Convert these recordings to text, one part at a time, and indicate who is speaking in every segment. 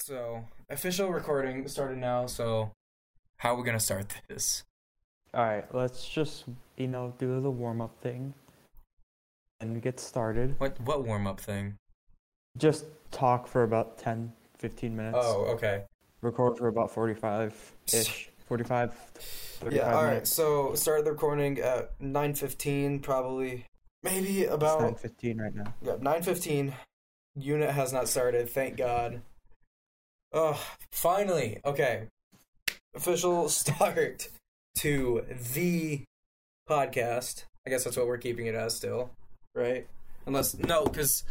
Speaker 1: So official recording started now. So how are we gonna start this?
Speaker 2: All right, let's just you know do the warm up thing and get started.
Speaker 1: What what warm up thing?
Speaker 2: Just talk for about 10, 15 minutes.
Speaker 1: Oh, okay.
Speaker 2: Record for about 45 ish. 45, 35
Speaker 1: Yeah. All right.
Speaker 2: minutes.
Speaker 1: So started the recording at nine fifteen, probably maybe about
Speaker 2: 9:15 right now.
Speaker 1: Yeah, nine fifteen. Unit has not started. Thank God. Oh, finally. Okay. Official start to the podcast. I guess that's what we're keeping it as still, right? Unless no, because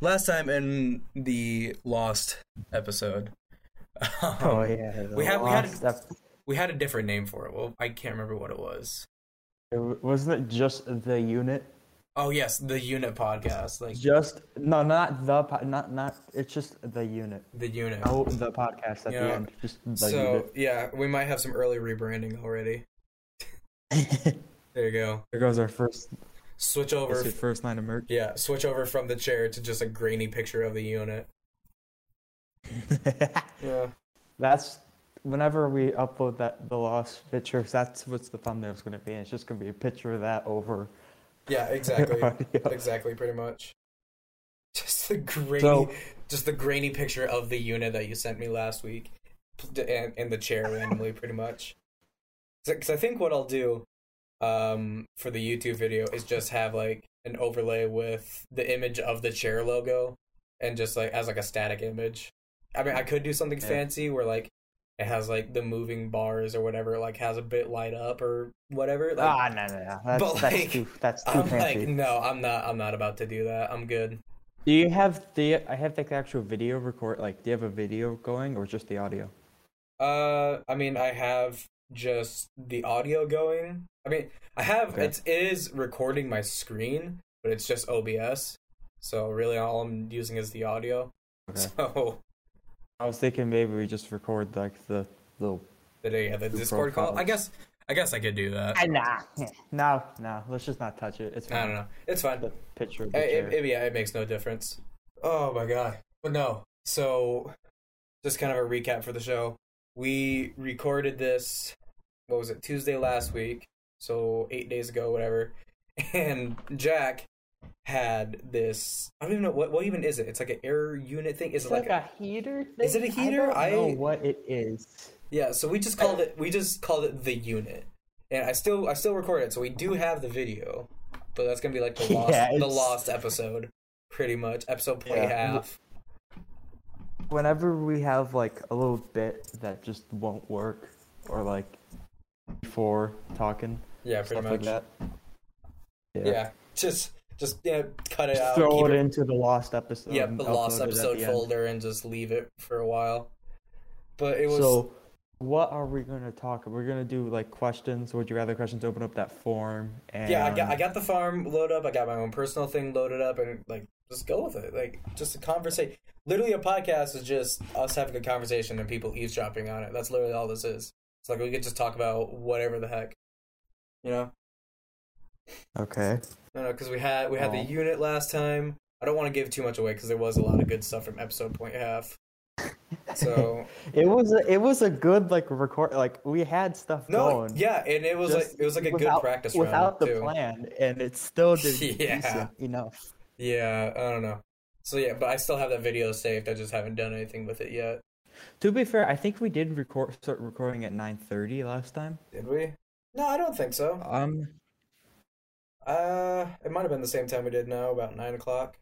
Speaker 1: last time in the Lost episode, um,
Speaker 2: Oh yeah.
Speaker 1: we had- we had-
Speaker 2: ep-
Speaker 1: we had a different name for it. Well, I can't remember what it was.
Speaker 2: it wasn't it just the unit?
Speaker 1: Oh yes, the Unit podcast, like
Speaker 2: Just no, not the po- not not. It's just the unit.
Speaker 1: the Unit.
Speaker 2: Oh, the podcast at
Speaker 1: Yeah.
Speaker 2: the end. Just the
Speaker 1: So yeah, we might have some early rebranding already. There you go.
Speaker 2: there goes our first.
Speaker 1: Switch over.
Speaker 2: your first line of merch?
Speaker 1: Yeah, switch over from the chair to just a grainy picture of the unit. Yeah.
Speaker 2: That's whenever we upload that the lost pictures. That's what's the thumbnail's gonna be. It's just gonna be a picture of that over.
Speaker 1: Yeah, exactly.
Speaker 2: audio.
Speaker 1: exactly, pretty much. Just the grainy,
Speaker 2: So-
Speaker 1: just the grainy picture of the unit that you sent me last week, and in the chair randomly, pretty much. Because I think what I'll do, um, for the YouTube video is just have like an overlay with the image of the chair logo, and just like as like a static image. I mean, I could do something
Speaker 2: Yeah.
Speaker 1: fancy where like it has like the moving bars or whatever, like has a bit light up or whatever. Like,
Speaker 2: ah, no, no, no. That's,
Speaker 1: but,
Speaker 2: that's
Speaker 1: like,
Speaker 2: too. That's too
Speaker 1: I'm
Speaker 2: fancy.
Speaker 1: like, no, I'm not. I'm not about to do that. I'm good.
Speaker 2: Do you have the? I have like the actual video record. Like, do you have a video going or just the audio?
Speaker 1: Uh, I mean, I have just the audio going. I mean, I have
Speaker 2: Okay.
Speaker 1: it's it is recording my screen, but it's just OBS. So really, all I'm using is the audio.
Speaker 2: Okay.
Speaker 1: So
Speaker 2: I was thinking maybe we just record like the little.
Speaker 1: the yeah, the
Speaker 2: Two
Speaker 1: Discord call. I guess I guess I could do that.
Speaker 2: I, nah. No, no. Let's just not touch it. It's fine.
Speaker 1: I don't know. It's fine.
Speaker 2: The picture of the
Speaker 1: It, it, it- yeah, it makes no difference. Oh my god. But no. So, just kind of a recap for the show. We recorded this, what was it, Tuesday last week. So, eight days ago, whatever. And Jack had this. I don't even know. What, what even is it? It's like an air unit thing? Is
Speaker 2: It's
Speaker 1: it like,
Speaker 2: like
Speaker 1: a.
Speaker 2: a heater. Thing?
Speaker 1: Is it a heater?
Speaker 2: I don't know what it is.
Speaker 1: Yeah, so we just called it. We just called it the unit. And I still, I still record it. So, we do have the video. But that's going to be like the lost,
Speaker 2: Yeah,
Speaker 1: the lost episode. Pretty much. Episode play
Speaker 2: Yeah.
Speaker 1: half.
Speaker 2: whenever we have like a little bit that just won't work or like before talking
Speaker 1: Yeah, pretty much.
Speaker 2: like that
Speaker 1: Yeah. just just yeah, cut it
Speaker 2: Just
Speaker 1: out.
Speaker 2: throw
Speaker 1: keep
Speaker 2: it into the lost episode
Speaker 1: Yep,
Speaker 2: and
Speaker 1: the lost
Speaker 2: it
Speaker 1: episode folder and just leave it for a while. But it was
Speaker 2: so what are we gonna talk we're gonna do like questions would you rather questions open up that form and
Speaker 1: yeah, I got I got the farm loaded up. I got my own personal thing loaded up, and like just go with it. Like just a conversation. Literally, a podcast is just us having a conversation and people eavesdropping on it. That's literally all this is. It's like we could just talk about whatever the heck, you know.
Speaker 2: Okay
Speaker 1: No, no, because we had we had the unit last time. I don't want to give too much away because there was a lot of good stuff from episode point half. So
Speaker 2: it was a, it was a good like record like we had stuff
Speaker 1: no,
Speaker 2: going
Speaker 1: yeah, and it was like it was like a good practice
Speaker 2: without
Speaker 1: round
Speaker 2: the
Speaker 1: too.
Speaker 2: plan and it still did
Speaker 1: Yeah.
Speaker 2: decent enough
Speaker 1: Yeah, I don't know. So yeah, but I still have that video saved. I just haven't done anything with it yet.
Speaker 2: to be fair i think we did record start recording at 9:30 last time
Speaker 1: Did we? No, I don't think so.
Speaker 2: um
Speaker 1: Uh, it might have been the same time we did now, about nine o'clock.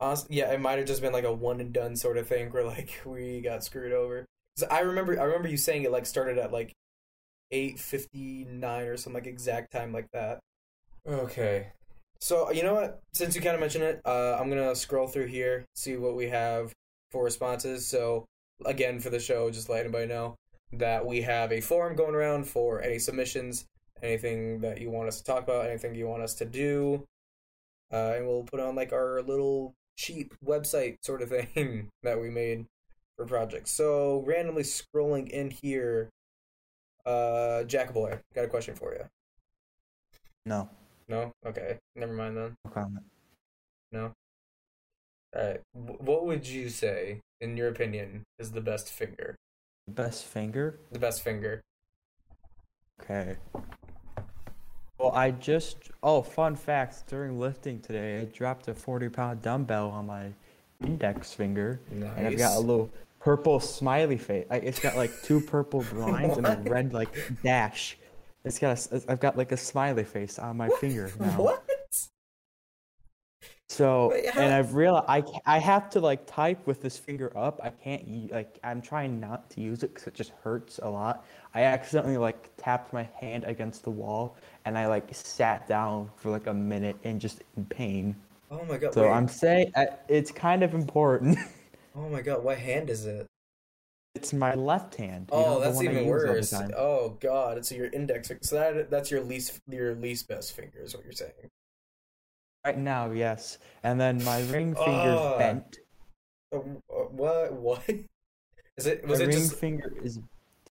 Speaker 1: Honestly, yeah, it might have just been like a one and done sort of thing where like we got screwed over. I remember, I remember you saying it like started at like eight fifty nine or some like exact time like that. Okay, so you know what? Since you kind of mentioned it, uh, I'm gonna scroll through here see what we have for responses. So again, for the show, just let anybody know that we have a forum going around for any submissions anything that you want us to talk about, anything you want us to do, uh, and we'll put on like our little cheap website sort of thing that we made for projects. So randomly scrolling in here, uh, Jackboy, got a question for you.
Speaker 2: no
Speaker 1: No, okay, never mind then.
Speaker 2: no comment
Speaker 1: No. All right, what would you say in your opinion, is the best finger?
Speaker 2: The best finger?
Speaker 1: The best finger.
Speaker 2: Okay. Well, I just oh, fun fact, during lifting today, I dropped a 40 pound dumbbell on my index finger, and I've got a little purple smiley face. I, it's got like two purple lines and a red like dash. It's got a I've got like a smiley face on my finger now.
Speaker 1: What?
Speaker 2: So, and I've realized I, I have to like type with this finger up. I can't like I'm trying not to use it because it just hurts a lot. I accidentally like tapped my hand against the wall and I like sat down for like a minute and just in pain.
Speaker 1: Oh my god.
Speaker 2: So
Speaker 1: wait.
Speaker 2: I'm saying uh, it's kind of important.
Speaker 1: Oh my god. What hand is it?
Speaker 2: it's my left hand. you know,
Speaker 1: Oh, that's even
Speaker 2: use all the
Speaker 1: worse. Oh god, it's your index. So that that's your least your least best finger is what you're saying.
Speaker 2: Right now, yes. And then my ring finger's
Speaker 1: Ah.
Speaker 2: bent.
Speaker 1: Uh, What? What? Is it? Was
Speaker 2: my
Speaker 1: it
Speaker 2: ring
Speaker 1: just?
Speaker 2: finger is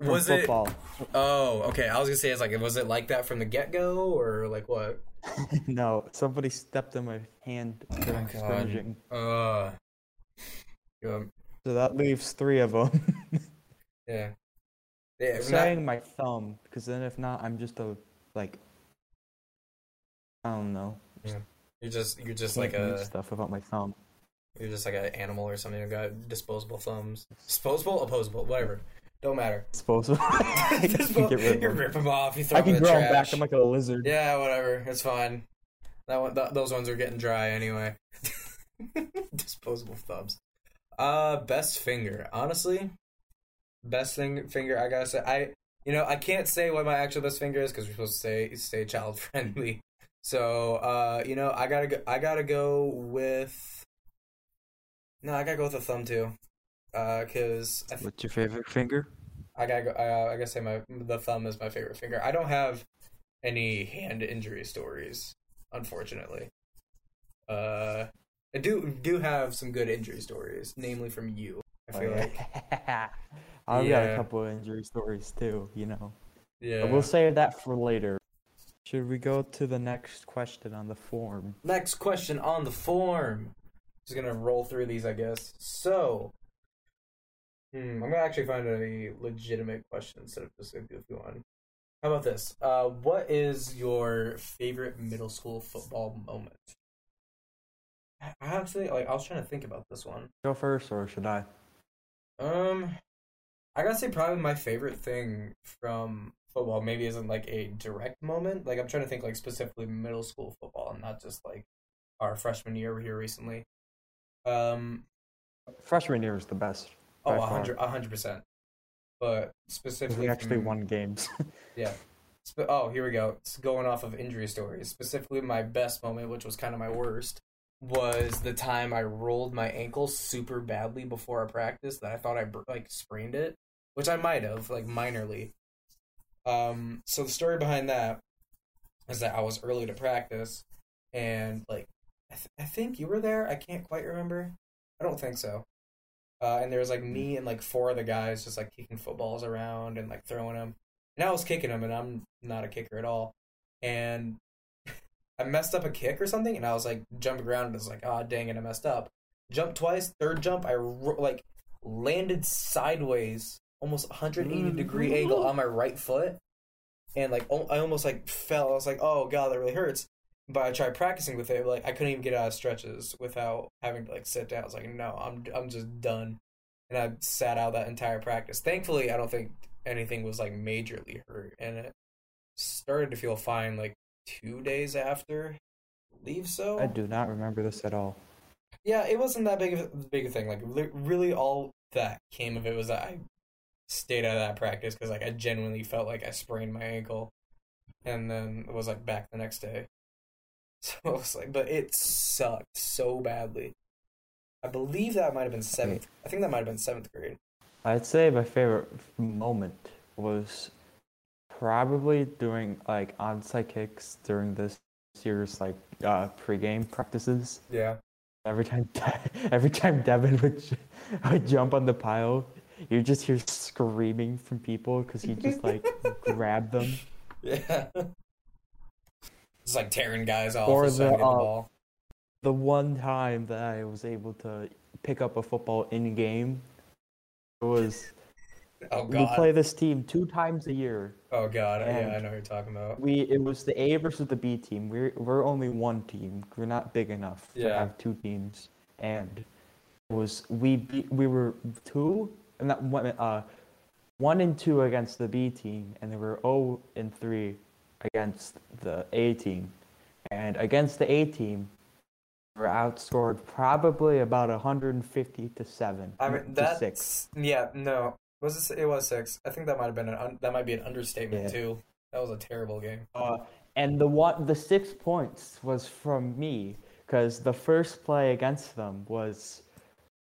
Speaker 2: from
Speaker 1: Was it-
Speaker 2: football.
Speaker 1: Oh, okay. I was gonna say it's like, was it like that from the get go, or like what?
Speaker 2: no, somebody stepped on my hand during
Speaker 1: Oh. Uh.
Speaker 2: So that leaves three of them.
Speaker 1: yeah. Yeah.
Speaker 2: I'm
Speaker 1: not-
Speaker 2: saying my thumb, because then if not, I'm just a like. I don't know.
Speaker 1: you're just you're just like a
Speaker 2: stuff about my thumb.
Speaker 1: you're just like an animal or something. You got disposable thumbs. Disposable, opposable, whatever. Don't matter.
Speaker 2: Disposable. I can
Speaker 1: Dispo-
Speaker 2: get rid
Speaker 1: you
Speaker 2: of them.
Speaker 1: rip them off. You throw
Speaker 2: I
Speaker 1: them in
Speaker 2: can
Speaker 1: the
Speaker 2: grow them back. I'm like a lizard.
Speaker 1: Yeah, whatever. It's fine. That one, th- those ones are getting dry anyway. Disposable thumbs. Uh, best finger. Honestly, best thing finger. I gotta say, I you know I can't say what my actual best finger is because we're supposed to say stay child friendly. So uh, you know I gotta go. I gotta go with. No, I gotta go with a thumb too. Uh, cause I, th-
Speaker 2: What's your favorite finger?
Speaker 1: I gotta go. I, I gotta say my the thumb is my favorite finger. I don't have any hand injury stories, unfortunately. Uh, I do do have some good injury stories, namely from you. I feel like,
Speaker 2: I've got a couple of injury stories too. You know.
Speaker 1: yeah.
Speaker 2: But we'll save that for later. Should we go to the next question on the form?
Speaker 1: Next question on the form. Just gonna roll through these, I guess. So, hmm, I'm gonna actually find a legitimate question instead of just a goofy one. How about this? Uh, what is your favorite middle school football moment? I actually like. I was trying to think about this one.
Speaker 2: Go first, or should I?
Speaker 1: Um, I gotta say probably my favorite thing from football maybe isn't like a direct moment. Like I'm trying to think like specifically middle school football and not just like our freshman year here recently. Um,
Speaker 2: Freshman year was the best.
Speaker 1: Oh, hundred, hundred percent. But specifically,
Speaker 2: we actually
Speaker 1: from-
Speaker 2: won games.
Speaker 1: Yeah. Sp- oh, here we go. It's going off of injury stories. Specifically, my best moment, which was kind of my worst, was the time I rolled my ankle super badly before a practice that I thought I like sprained it, which I might have like minorly. Um. So the story behind that is that I was early to practice, and like I, th- I think you were there. I can't quite remember. I don't think so. Uh, and there was like me and like four other guys just like kicking footballs around and like throwing them. And I was kicking them, and I'm not a kicker at all. And I messed up a kick or something, and I was like jumping around, and was like, ah, dang it, I messed up. Jumped twice. Third jump, I like landed sideways, almost 180 degree angle on my right foot, and like I almost like fell. I was like, oh god, that really hurts. But I tried practicing with it, like I couldn't even get out of stretches without having to like sit down. I was like, no, I'm I'm just done, and I sat out that entire practice. Thankfully, I don't think anything was like majorly hurt, and it started to feel fine like two days after. I believe so.
Speaker 2: I do not remember this at all.
Speaker 1: Yeah, it wasn't that big of a big a thing. Like li- really, all that came of it was that I stayed out of that practice because like I genuinely felt like I sprained my ankle, and then it was like back the next day. So it was like, but it sucked so badly. I believe that might have been seventh. I think that might have been seventh grade.
Speaker 2: I'd say my favorite moment was probably doing like onside kicks during this year's like uh pregame practices.
Speaker 1: Yeah.
Speaker 2: Every time, every time Devin would, would jump on the pile, you just hear screaming from people because he just like grabbed them.
Speaker 1: Yeah. It's like tearing guys off
Speaker 2: Or the,
Speaker 1: the, the
Speaker 2: uh,
Speaker 1: ball.
Speaker 2: The one time that I was able to pick up a football in game It was
Speaker 1: Oh god.
Speaker 2: we play this team two times a year.
Speaker 1: oh god. Yeah, I know what you're talking about.
Speaker 2: We it was the A versus the B team. We're we're only one team. We're not big enough to have two teams. And it was we beat, we were two and that one uh one and two against the B team, and they were zero and three against the A team. And against the A team, we were outscored probably about 150 to seven.
Speaker 1: I mean
Speaker 2: to
Speaker 1: that's
Speaker 2: six.
Speaker 1: yeah no was it? It was six. I think that might have been an un, that might be an understatement
Speaker 2: Yeah.
Speaker 1: too. That was a terrible game.
Speaker 2: Uh, and the one, the six points was from me because the first play against them was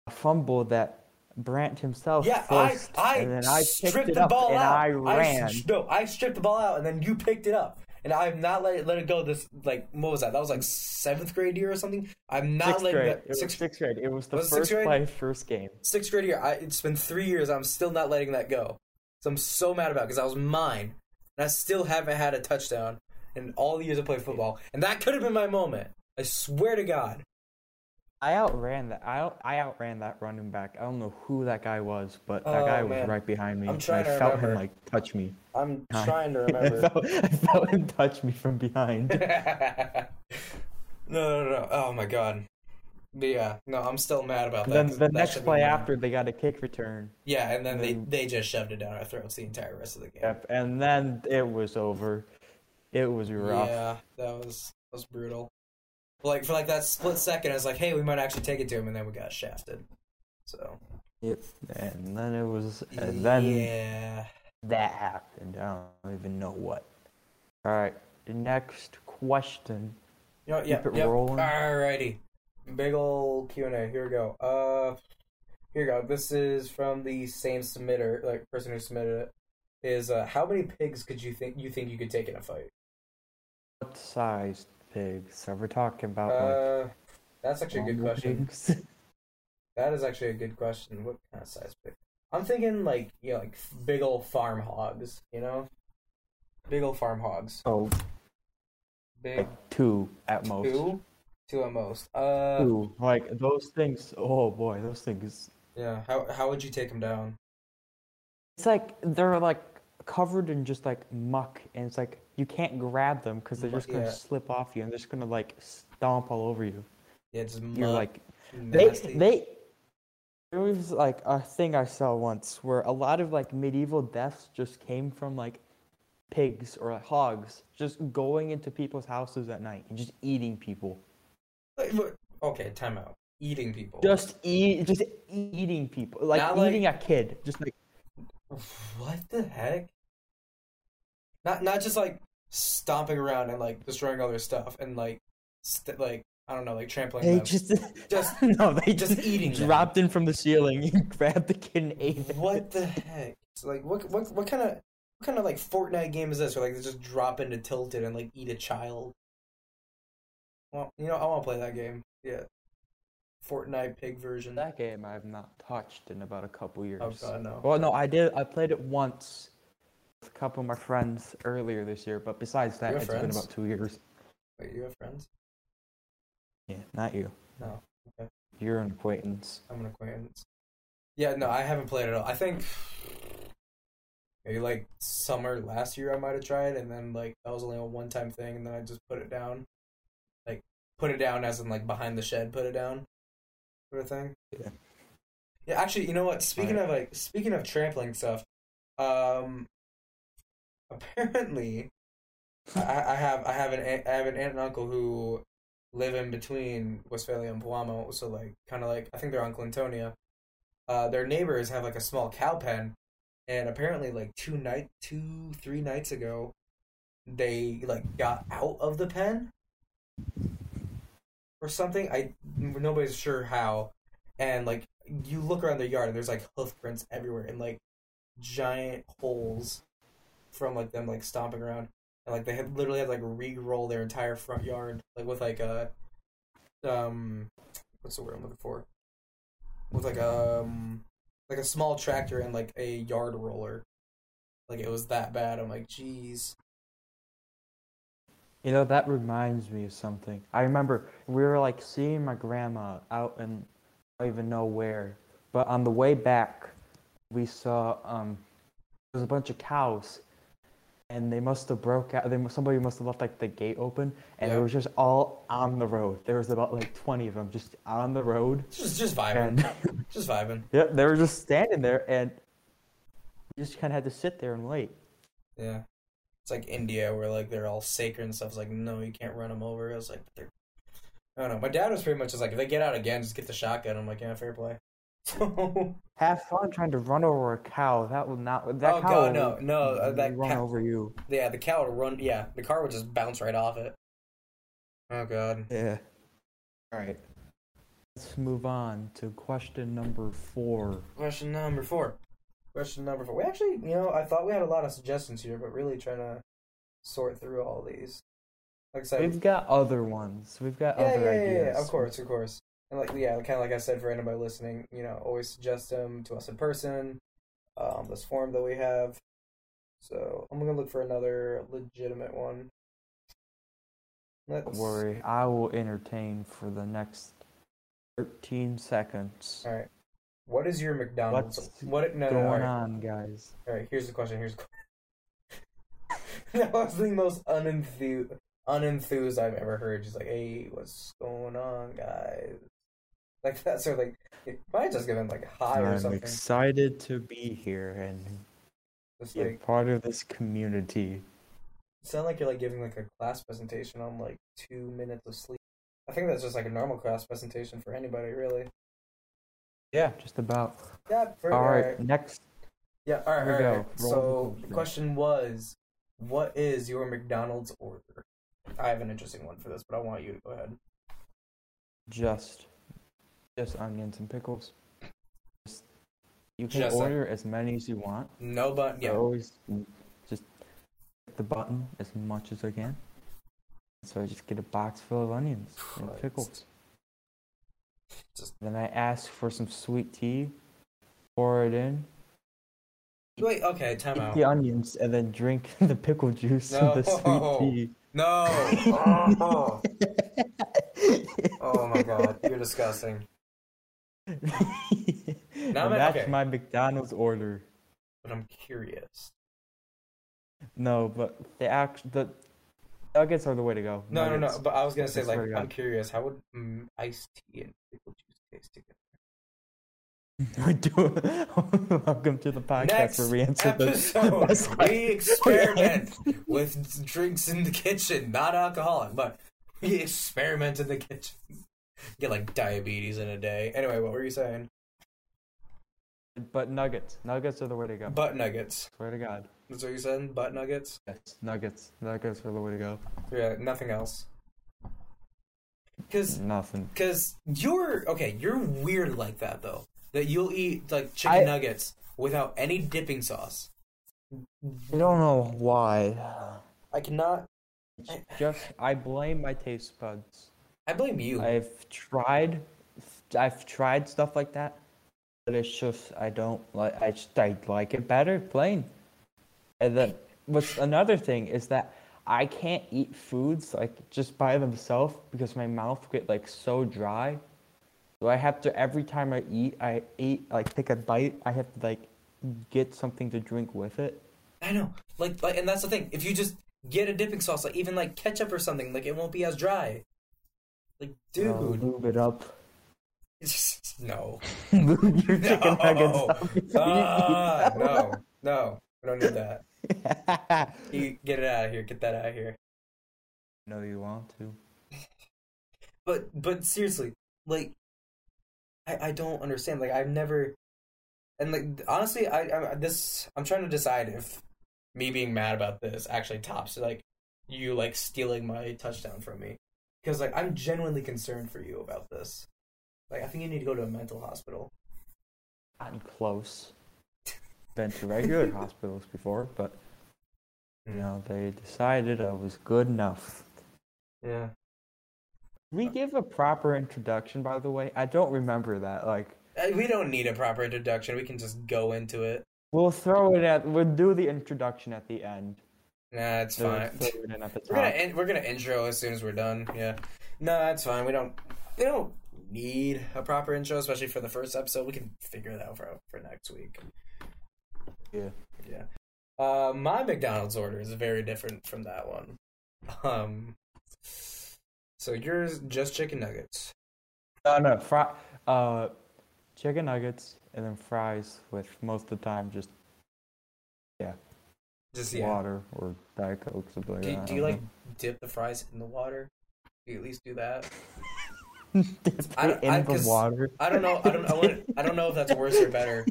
Speaker 2: a fumble that Brant himself
Speaker 1: Yeah,
Speaker 2: forced,
Speaker 1: I I
Speaker 2: and then I
Speaker 1: stripped
Speaker 2: it
Speaker 1: the
Speaker 2: up
Speaker 1: ball
Speaker 2: and
Speaker 1: out.
Speaker 2: I ran.
Speaker 1: s- no, I stripped the ball out and then you picked it up. And I'm not let it, let it go. This like what was that? That was like seventh grade year or something. I'm not
Speaker 2: sixth
Speaker 1: letting
Speaker 2: grade.
Speaker 1: that
Speaker 2: It
Speaker 1: sixth,
Speaker 2: sixth grade. It was the
Speaker 1: Was
Speaker 2: first play, first game.
Speaker 1: sixth grade year. I, it's been three years. I'm still not letting that go. So I'm so mad about because that was mine, and I still haven't had a touchdown in all the years I played football. And that could have been my moment. I swear to God.
Speaker 2: I outran that. I out, I outran that running back. I don't know who that guy was, but that
Speaker 1: Oh,
Speaker 2: guy was
Speaker 1: man.
Speaker 2: right behind me.
Speaker 1: I'm
Speaker 2: and
Speaker 1: trying
Speaker 2: I
Speaker 1: to
Speaker 2: felt
Speaker 1: remember.
Speaker 2: him like touch me.
Speaker 1: I'm trying to
Speaker 2: I
Speaker 1: remember.
Speaker 2: felt, I felt him touch me from behind.
Speaker 1: no, no, no. Oh my God. But yeah, no, I'm still mad about that.
Speaker 2: Then the
Speaker 1: that
Speaker 2: next play after, they got a kick return.
Speaker 1: Yeah, and then they
Speaker 2: then-
Speaker 1: they just shoved it down our throats the entire rest of the game.
Speaker 2: Yep, and then it was over. It was rough.
Speaker 1: Yeah, that was that was brutal. Like for like that split second, I was like, "Hey, we might actually take it to him," and then we got shafted. So
Speaker 2: Yep. And then it was, and then
Speaker 1: yeah,
Speaker 2: that happened. I don't even know what. All right, the next question.
Speaker 1: you know, yeah,
Speaker 2: Keep it
Speaker 1: yep.
Speaker 2: rolling.
Speaker 1: Alrighty, big ol' Q and A. Here we go. Uh, here we go. This is from the same submitter, like person who submitted it. Is uh, how many pigs could you think you think you could take in a fight?
Speaker 2: What size pigs are we talking about? like
Speaker 1: Uh, that's actually a good question.
Speaker 2: pigs?
Speaker 1: That is actually a good question. What kind of size pig? I'm thinking like you know, like big old farm hogs. You know, big old farm hogs.
Speaker 2: oh,
Speaker 1: Big
Speaker 2: like two at most.
Speaker 1: two, two at most. Uh,
Speaker 2: Two. Like those things. Oh boy, those things.
Speaker 1: yeah. How how would you take them down?
Speaker 2: It's like they're like covered in just like muck, and it's like you can't grab them because they're just gonna
Speaker 1: yeah.
Speaker 2: slip off you, and they're just gonna like stomp all over you.
Speaker 1: Yeah, just
Speaker 2: You're like they
Speaker 1: nasty.
Speaker 2: they. There was like a thing I saw once where a lot of like medieval deaths just came from like pigs or like, hogs just going into people's houses at night and just eating people.
Speaker 1: Okay, time out. Eating people.
Speaker 2: Just eat, just eating people, like
Speaker 1: like-
Speaker 2: eating a kid. Just like
Speaker 1: What the heck? Not not just like stomping around and like destroying all their stuff and like st- like I don't know like trampling
Speaker 2: they
Speaker 1: them.
Speaker 2: just,
Speaker 1: Just-
Speaker 2: no, they
Speaker 1: just
Speaker 2: just,
Speaker 1: eating them.
Speaker 2: dropped in from the ceiling and grabbed the kid and ate it.
Speaker 1: What the heck? It's like what what what kind of what kind of like Fortnite game is this? Where like they just drop into tilted and like eat a child. Well, you know I want to play that game. Yeah, Fortnite pig version.
Speaker 2: That game I have not touched in about a couple years.
Speaker 1: Oh god no.
Speaker 2: Well, no, I did. I played it once with a couple of my friends earlier this year, but besides that, it's been about two years.
Speaker 1: Wait, you have friends?
Speaker 2: Yeah, not you.
Speaker 1: No. Okay.
Speaker 2: You're an acquaintance.
Speaker 1: I'm an acquaintance. Yeah, no, I haven't played it at all. I think maybe like summer last year I might have tried, and then like that was only a one time thing, and then I just put it down. Like put it down as in like behind the shed, put it down, sort of thing.
Speaker 2: Yeah.
Speaker 1: Yeah, actually, you know what? Speaking
Speaker 2: Right.
Speaker 1: of like speaking of trampling stuff, um, apparently, I, I have I have an aunt, I have an aunt and uncle who live in between Westphalia and Palamo, so like kind of like I think they're on Clintonia. Uh, their neighbors have like a small cow pen, and apparently like two night two three nights ago, they like got out of the pen or something. I nobody's sure how, and like you look around their yard and there's like hoof prints everywhere and like giant holes from like them like stomping around. And like they had literally had like re-roll their entire front yard like with like a um what's the word I'm looking for? With like a um like a small tractor and like a yard roller. Like it was that bad. I'm like jeez.
Speaker 2: You know, that reminds me of something. I remember we were like seeing my grandma out in I don't even know where, but on the way back, we saw um, there was a bunch of cows, and they must have broke out. They somebody must have left like the gate open, and
Speaker 1: Yeah.
Speaker 2: it was just all on the road. There was about like twenty of them just on the road,
Speaker 1: Just just vibing.
Speaker 2: and
Speaker 1: Just vibing.
Speaker 2: yeah, they were just standing there, and we just kind of had to sit there and wait.
Speaker 1: Yeah. It's like India where like they're all sacred and stuff. It's like, no, you can't run them over. I was like, they're I don't know. My dad was pretty much just like, if they get out again, just get the shotgun. I'm like, yeah, fair play. So
Speaker 2: Have fun trying to run over a cow. That will not. That
Speaker 1: Oh,
Speaker 2: cow
Speaker 1: God, no, no, uh, that
Speaker 2: run
Speaker 1: cow-
Speaker 2: over you.
Speaker 1: yeah, the cow would run. Yeah, the car would just bounce right off it. Oh god.
Speaker 2: Yeah. All right. Let's move on to question number four.
Speaker 1: Question number four. Question number four. We actually, you know, I thought we had a lot of suggestions here, but really trying to sort through all these. Like I said,
Speaker 2: We've got other ones. We've got
Speaker 1: yeah,
Speaker 2: other
Speaker 1: yeah, yeah,
Speaker 2: ideas.
Speaker 1: yeah, of course, of course. And like, yeah, kind of like I said for anybody listening, you know, always suggest them to us in person, um, this form that we have. So I'm gonna look for another legitimate one. Let's
Speaker 2: Don't worry, I will entertain for the next 13 seconds.
Speaker 1: All right. What is your McDonald's?
Speaker 2: What's
Speaker 1: what? No,
Speaker 2: going
Speaker 1: no, right.
Speaker 2: on, guys?
Speaker 1: All right, here's the question. Here's the that was the most unenthused, unenthused I've ever heard. Just like, hey, what's going on, guys? Like that of like, it might just give him like a high or something.
Speaker 2: I'm
Speaker 1: something.
Speaker 2: excited to be here and
Speaker 1: Just like,
Speaker 2: part of this community.
Speaker 1: sound like you're like giving like a class presentation on like two minutes of sleep. I think that's just like a normal class presentation for anybody, really.
Speaker 2: Yeah, just about.
Speaker 1: Yeah.
Speaker 2: All
Speaker 1: all
Speaker 2: right,
Speaker 1: right.
Speaker 2: next.
Speaker 1: Yeah. All right.
Speaker 2: Here we go. Roll
Speaker 1: So
Speaker 2: the question
Speaker 1: was, what is your McDonald's order? I have an interesting one for this, but I want you to go ahead.
Speaker 2: Just, just onions and pickles. Just, you can
Speaker 1: Just
Speaker 2: order as many as you want.
Speaker 1: No, but
Speaker 2: I
Speaker 1: yeah.
Speaker 2: always just hit the button as much as I can. So I just get a box full of onions and pickles.
Speaker 1: Just-
Speaker 2: Then I ask for some sweet tea, pour it in,
Speaker 1: Wait. Okay. Time
Speaker 2: eat
Speaker 1: out.
Speaker 2: the onions, and then drink the pickle juice and the sweet tea.
Speaker 1: No. Oh. oh my god, you're disgusting. Now
Speaker 2: that's
Speaker 1: okay.
Speaker 2: my McDonald's order.
Speaker 1: But I'm curious.
Speaker 2: No, but the act the nuggets are the way to go.
Speaker 1: No, no, no. But I was gonna say, like,
Speaker 2: swear to God.
Speaker 1: I'm curious. How would mm, iced tea and pickle juice taste together?
Speaker 2: We do. Welcome to the podcast
Speaker 1: Next
Speaker 2: where we answer the
Speaker 1: episode,
Speaker 2: best
Speaker 1: we experiment with drinks in the kitchen, not alcoholic, but we experiment in the kitchen. Get like diabetes in a day. Anyway, what were you saying?
Speaker 2: But nuggets, nuggets are the way to go.
Speaker 1: Butt nuggets.
Speaker 2: Swear to God.
Speaker 1: That's what you said. Butt nuggets.
Speaker 2: Yes, nuggets, nuggets are the way to go.
Speaker 1: Yeah, nothing else. Because
Speaker 2: Nothing.
Speaker 1: Because you're okay, you're weird like that though. That you'll eat like chicken
Speaker 2: I-
Speaker 1: nuggets without any dipping sauce.
Speaker 2: I don't know why.
Speaker 1: I cannot.
Speaker 2: It's just I blame my taste buds.
Speaker 1: I blame you.
Speaker 2: I've tried, I've tried stuff like that, but it's just I don't like. I just I like it better plain. And then what's another thing is that I can't eat foods like just by themselves because my mouth get like so dry. So I have to every time I eat, I eat like take a bite. I have to like get something to drink with it.
Speaker 1: I know. Like, like, and that's the thing. If you just get a dipping sauce, like even like ketchup or something, like it won't be as dry. Like, dude,
Speaker 2: Uh, lube it up.
Speaker 1: no,
Speaker 2: lube your chicken
Speaker 1: No.
Speaker 2: nuggets up before you eat
Speaker 1: ah,
Speaker 2: them.
Speaker 1: no, no, we don't need that. You get it out of here. Get that out of here.
Speaker 2: no, you want to.
Speaker 1: But but seriously, like I I don't understand. Like I've never and like honestly, I, I this I'm trying to decide if me being mad about this actually tops like you like stealing my touchdown from me because like I'm genuinely concerned for you about this. Like I think you need to go to a mental hospital.
Speaker 2: gotten close. Been to regular hospitals before, but you know they decided I was good enough.
Speaker 1: Yeah.
Speaker 2: We give a proper introduction, by the way. I don't remember that. Like
Speaker 1: Uh, We don't need a proper introduction. We can just go into it.
Speaker 2: we'll throw it at. We'll do the introduction at the end.
Speaker 1: Nah, it's
Speaker 2: Then we'll
Speaker 1: fine.
Speaker 2: throw it in at the
Speaker 1: We're gonna in, we're gonna intro as soon as we're done. Yeah. No, that's fine. We don't we don't need a proper intro, especially for the first episode. We can figure that out for for next week.
Speaker 2: Yeah.
Speaker 1: Yeah. Uh, my McDonald's order is very different from that one. Um, so yours just chicken nuggets.
Speaker 2: No, no, fry, uh, chicken nuggets and then fries with most of the time just
Speaker 1: Just yeah.
Speaker 2: water or diet coke something like
Speaker 1: Do,
Speaker 2: that.
Speaker 1: do you like dip the fries in the water? Do you at least do that? I don't-
Speaker 2: in
Speaker 1: I-
Speaker 2: the water?
Speaker 1: I don't know. I don't. I, want, I don't know if that's worse or better.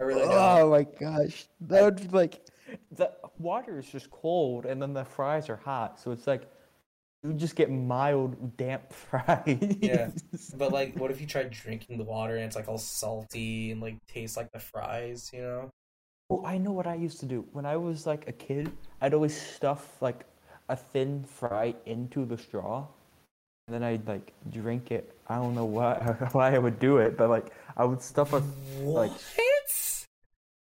Speaker 1: I really don't.
Speaker 2: Oh my gosh, that would be like the water is just cold and then the fries are hot, so it's like you just get mild damp fries.
Speaker 1: Yeah. But like, what if you try drinking the water and it's like all salty and like tastes like the fries? You know?
Speaker 2: Oh, I know what I used to do when I was like a kid. I'd always stuff like a thin fry into the straw, and then I'd like drink it. I don't know why why I would do it, but like I would stuff a.
Speaker 1: What?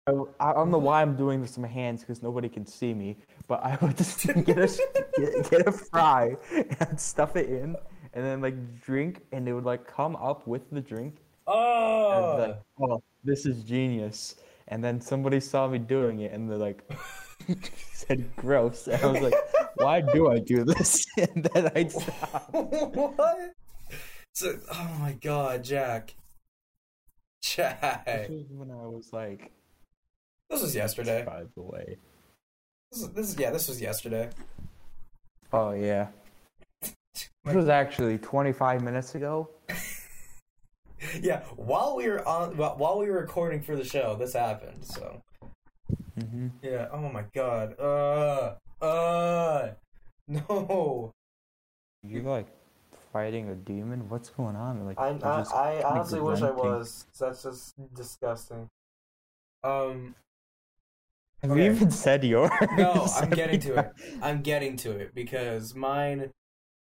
Speaker 2: I, I don't know why I'm doing this in my hands because nobody can see me, but I would just get a get, get a fry and stuff it in, and then like drink, and it would like come up with the drink.
Speaker 1: Oh.
Speaker 2: be like, oh! oh, this is genius. And then somebody saw me doing it, and they're like, said gross. And I was like, why do I do this? And then I'd stop.
Speaker 1: what? So, oh my god, Jack. Jack.
Speaker 2: This was when I was like
Speaker 1: This was yesterday.
Speaker 2: five away.
Speaker 1: This is, this is yeah. This was yesterday.
Speaker 2: Oh yeah. This was actually 25 minutes ago.
Speaker 1: Yeah, while we were on, while while we were recording for the show, this happened. So
Speaker 2: hmm
Speaker 1: yeah. Oh my god. Uh. Uh. No.
Speaker 2: You like fighting a demon? What's going on? Like
Speaker 1: I I, I honestly wish I was. That's just disgusting. Um.
Speaker 2: Have
Speaker 1: Okay.
Speaker 2: you even said yours?
Speaker 1: No, I'm getting to it. I'm getting to it because mine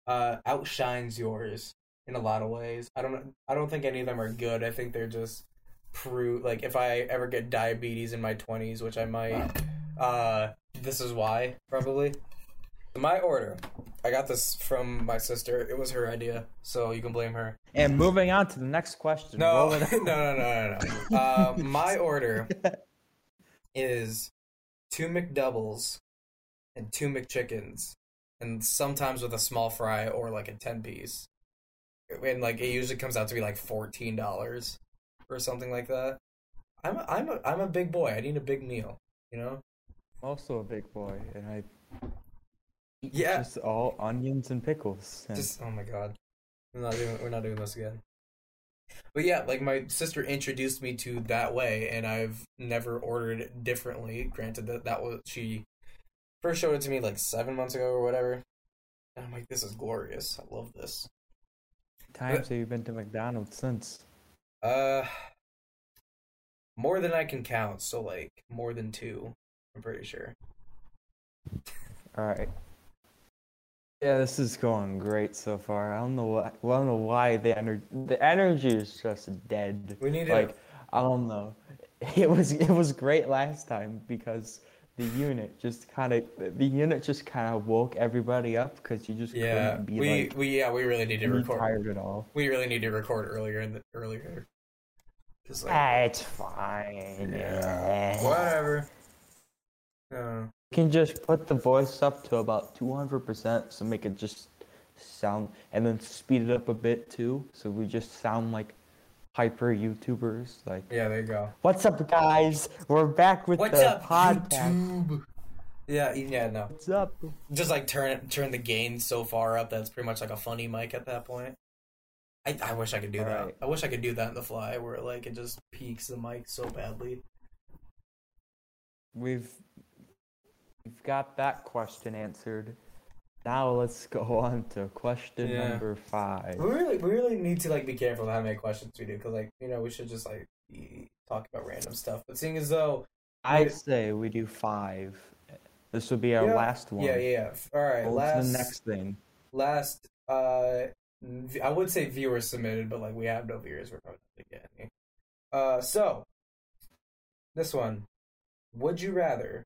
Speaker 1: uh outshines yours in a lot of ways. I don't I don't think any of them are good. I think they're just prove like if I ever get diabetes in my 20s, which I might uh this is why probably. My order. I got this from my sister. It was her idea, so you can blame her.
Speaker 2: And moving on to the next question.
Speaker 1: No, no, no, no, no, no. Uh, my order is two McDoubles and two McChickens, and sometimes with a small fry or like a ten piece. And like it usually comes out to be like fourteen dollars or something like that. I'm a, I'm a I'm a big boy. I need a big meal. You know.
Speaker 2: I'm also a big boy, and I eat
Speaker 1: Yeah.
Speaker 2: just all onions and pickles. and-
Speaker 1: Just oh my god, we're not doing we're not doing this again. But yeah, like my sister introduced me to that way, and I've never ordered differently. Granted that that was she first showed it to me like seven months ago or whatever. And I'm like, this is glorious. I love this.
Speaker 2: Times have you been to McDonald's since?
Speaker 1: Uh, more than I can count. So like more than two. I'm pretty sure.
Speaker 2: All right. Yeah, this is going great so far. I don't know why. Well, I don't know why the energy. The energy is just dead.
Speaker 1: We need to
Speaker 2: Like I don't know. It was it was great last time because the unit just kind of the unit just kind of woke everybody up because you just
Speaker 1: yeah.
Speaker 2: couldn't be
Speaker 1: We
Speaker 2: like
Speaker 1: we yeah we really need to record.
Speaker 2: tired at all.
Speaker 1: We really need to record earlier in the earlier. Just like
Speaker 2: Ah, it's fine.
Speaker 1: Yeah. Whatever. Uh,
Speaker 2: You can just put the voice up to about 200% so make it just sound and then speed it up a bit too so we just sound like hyper YouTubers like
Speaker 1: yeah, there you go.
Speaker 2: What's up guys? We're back with
Speaker 1: What's
Speaker 2: the
Speaker 1: up,
Speaker 2: podcast.
Speaker 1: YouTube? Yeah, yeah, no.
Speaker 2: What's up?
Speaker 1: Just like turn turn the gain so far up that's pretty much like a funny mic at that point. I, I wish I could do that.
Speaker 2: Alright.
Speaker 1: I wish I could do that in the fly where like it just peaks the mic so badly.
Speaker 2: We've we've got that question answered. Now let's go on to question
Speaker 1: Yeah.
Speaker 2: number 5.
Speaker 1: We really we really need to like be careful how many questions we do because like you know we should just like be talking about random stuff. But seeing as though
Speaker 2: I say we do 5. This would be our
Speaker 1: Yeah.
Speaker 2: last one.
Speaker 1: yeah yeah all right
Speaker 2: What's
Speaker 1: last
Speaker 2: the next thing?
Speaker 1: last uh v- I would say viewers submitted, but like we have no viewers, we're probably not gonna get any. Uh so this one. Would you rather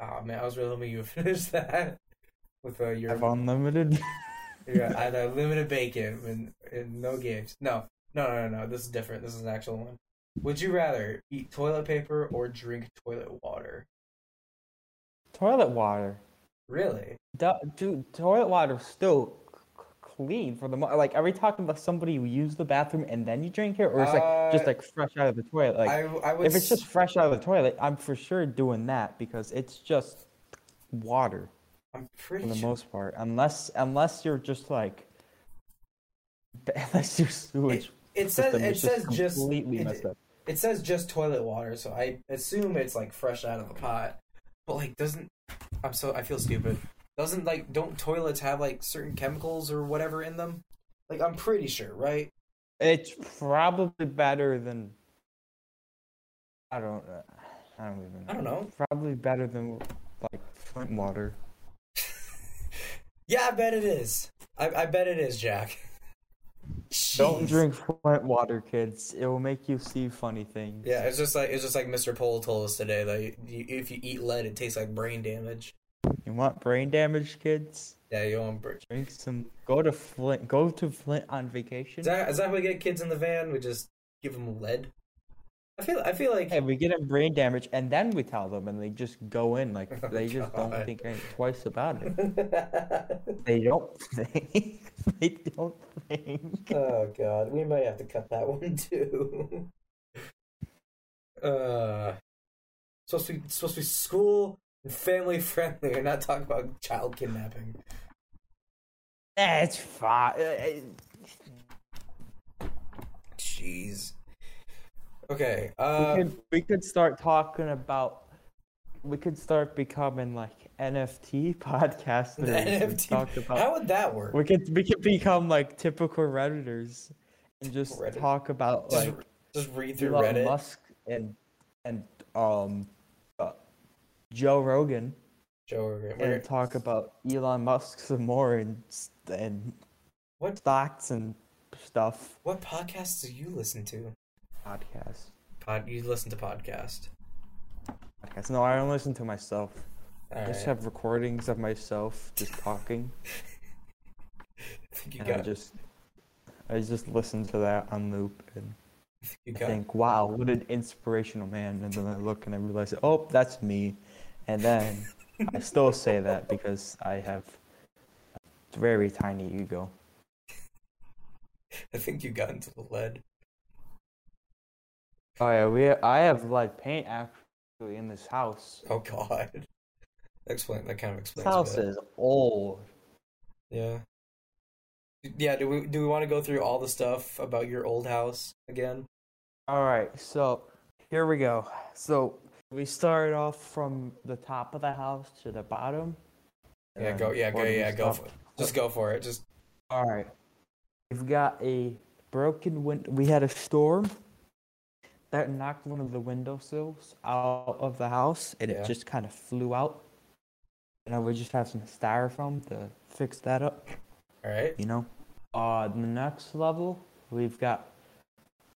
Speaker 1: oh man, I was really hoping you would finish that with uh, your
Speaker 2: Have unlimited?
Speaker 1: Yeah, I know limited bacon and, and no games. No, no, no, no, no. This is different. This is an actual one. Would you rather eat toilet paper or drink toilet water?
Speaker 2: Toilet water.
Speaker 1: Really?
Speaker 2: Du- dude, toilet water still clean for the mo- like. Are we talking about somebody who used the bathroom and then you drink it, or it's like just
Speaker 1: Uh,
Speaker 2: like fresh out of the toilet? Like
Speaker 1: I I would.
Speaker 2: if it's just fresh out of the toilet, I'm for sure doing that because it's just water
Speaker 1: I'm
Speaker 2: for the
Speaker 1: sure.
Speaker 2: most part. Unless unless you're just like unless your sewage
Speaker 1: It says it says
Speaker 2: just
Speaker 1: just
Speaker 2: completely
Speaker 1: it,
Speaker 2: messed up.
Speaker 1: it says just toilet water, so I assume it's like fresh out of the pot. But like, doesn't I'm so I feel stupid. Doesn't like don't toilets have like certain chemicals or whatever in them? Like I'm pretty sure, right?
Speaker 2: It's probably better than I don't uh, I don't even know.
Speaker 1: I don't know.
Speaker 2: Probably better than like Flint water.
Speaker 1: Yeah, I bet it is. I, I bet it is, Jack.
Speaker 2: Don't drink Flint water, kids. It will make you see funny things.
Speaker 1: Yeah, it's just like it's just like Mr. Pole told us today that you, you, if you eat lead, it tastes like brain damage.
Speaker 2: You want brain damage, kids?
Speaker 1: Yeah, you want. Br-
Speaker 2: Drink some. Go to Flint. Go to Flint on vacation.
Speaker 1: is that is that how we get kids in the van? We just give them lead. I feel I feel like
Speaker 2: Hey, we get them brain damage, and then we tell them, and they just go in like
Speaker 1: Oh,
Speaker 2: they just don't think twice about it. They don't think. they don't think.
Speaker 1: oh god, we might have to cut that one too. uh, supposed to be supposed to be school family friendly, and not talk about child kidnapping.
Speaker 2: It's fine. Eh,
Speaker 1: Jeez. Okay.
Speaker 2: We
Speaker 1: Uh,
Speaker 2: could we could start talking about. We could start becoming like NFT podcasters.
Speaker 1: NFT.
Speaker 2: About.
Speaker 1: How would that work?
Speaker 2: We could we could become like typical redditors, and just
Speaker 1: Reddit?
Speaker 2: talk about
Speaker 1: Just,
Speaker 2: like
Speaker 1: just read through
Speaker 2: Elon
Speaker 1: Reddit.
Speaker 2: Musk and and um uh, Joe Rogan
Speaker 1: Joe Rogan. We're-
Speaker 2: and talk about Elon Musk some more and and
Speaker 1: What?
Speaker 2: stocks and stuff.
Speaker 1: What podcasts do you listen to?
Speaker 2: Podcast.
Speaker 1: Pod. You listen to podcast.
Speaker 2: Podcast. No, I don't listen to myself.
Speaker 1: All
Speaker 2: I
Speaker 1: right.
Speaker 2: just have recordings of myself just talking,
Speaker 1: I think you
Speaker 2: and I just I just listen to that on loop and I think, wow, what an inspirational man. And then I look and I realize, oh, that's me. And then I still say that because I have a very tiny ego.
Speaker 1: I think you got into the lead.
Speaker 2: Oh yeah, we I have lead paint actually in this house.
Speaker 1: Oh God. Explain. That kind of
Speaker 2: This
Speaker 1: explains. a
Speaker 2: house is old.
Speaker 1: Yeah. Yeah. Do we do we want to go through all the stuff about your old house again?
Speaker 2: All right, so here we go. So we start off from the top of the house to the bottom.
Speaker 1: Yeah. Go. Yeah. Go.
Speaker 2: where do we
Speaker 1: Yeah. Go. For, just go for it. Just.
Speaker 2: All right. We've got a broken window. We had a storm that knocked one of the windowsills out of the house, and
Speaker 1: Yeah.
Speaker 2: it just kind of flew out. And I would just have some styrofoam to fix that up,
Speaker 1: All right.
Speaker 2: you know. Uh, the next level, we've got